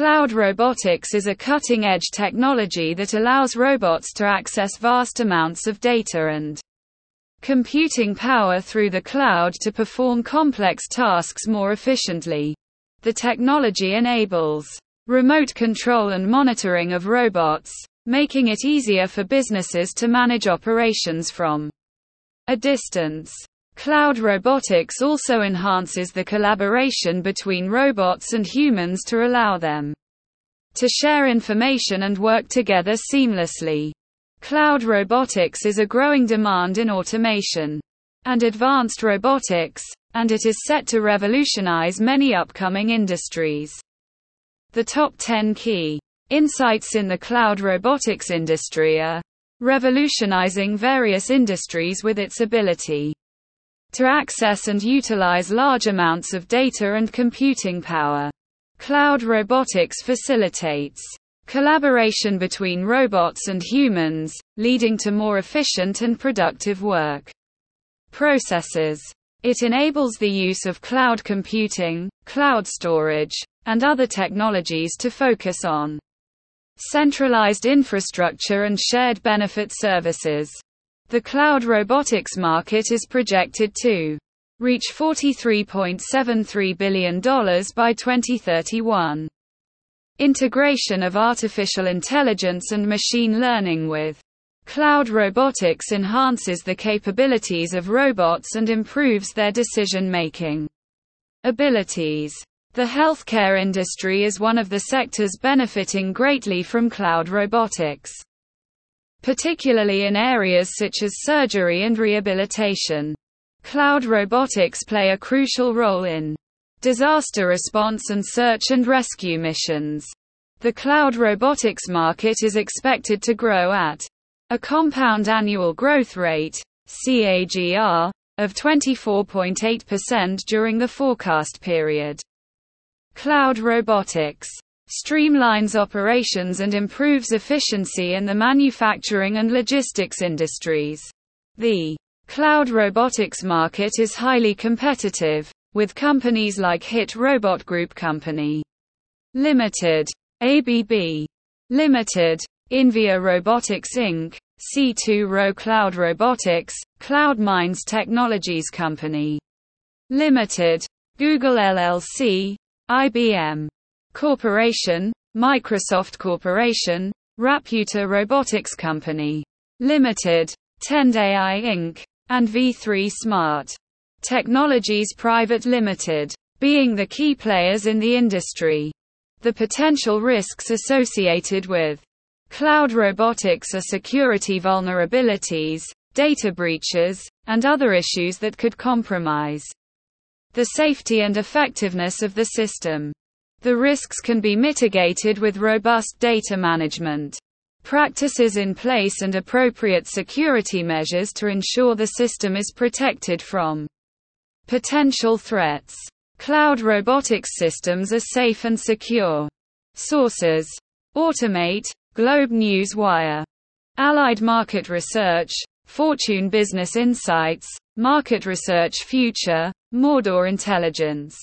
Cloud robotics is a cutting-edge technology that allows robots to access vast amounts of data and computing power through the cloud to perform complex tasks more efficiently. The technology enables remote control and monitoring of robots, making it easier for businesses to manage operations from a distance. Cloud robotics also enhances the collaboration between robots and humans to allow them to share information and work together seamlessly. Cloud robotics is a growing demand in automation and advanced robotics, and it is set to revolutionize many upcoming industries. The top 10 key insights in the cloud robotics industry are revolutionizing various industries with its ability to access and utilize large amounts of data and computing power. Cloud robotics facilitates collaboration between robots and humans, leading to more efficient and productive work processes. It enables the use of cloud computing, cloud storage, and other technologies to focus on centralized infrastructure and shared benefit services. The cloud robotics market is projected to reach $43.73 billion by 2031. Integration of artificial intelligence and machine learning with cloud robotics enhances the capabilities of robots and improves their decision making abilities. The healthcare industry is one of the sectors benefiting greatly from cloud robotics particularly in areas such as surgery and rehabilitation. Cloud robotics play a crucial role in disaster response and search and rescue missions. The cloud robotics market is expected to grow at a compound annual growth rate, CAGR, of 24.8% during the forecast period. Cloud robotics streamlines operations and improves efficiency in the manufacturing and logistics industries. The cloud robotics market is highly competitive, with companies like HIT Robot Group Company Limited, ABB Limited, Invia Robotics Inc., C2RO Cloud Robotics, Cloud Minds Technologies Company Limited, Google LLC, IBM Corporation, Microsoft Corporation, Rapyuta Robotics Company Limited, Tend AI Inc., and V3 Smart Technologies Private Limited, being the key players in the industry. The potential risks associated with cloud robotics are security vulnerabilities, data breaches, and other issues that could compromise the safety and effectiveness of the system. The risks can be mitigated with robust data management. Practices in place and appropriate security measures to ensure the system is protected from potential threats. Cloud robotics systems are safe and secure. Sources. Automate, Globe News Wire, Allied Market Research, Fortune Business Insights, Market Research Future, Mordor Intelligence.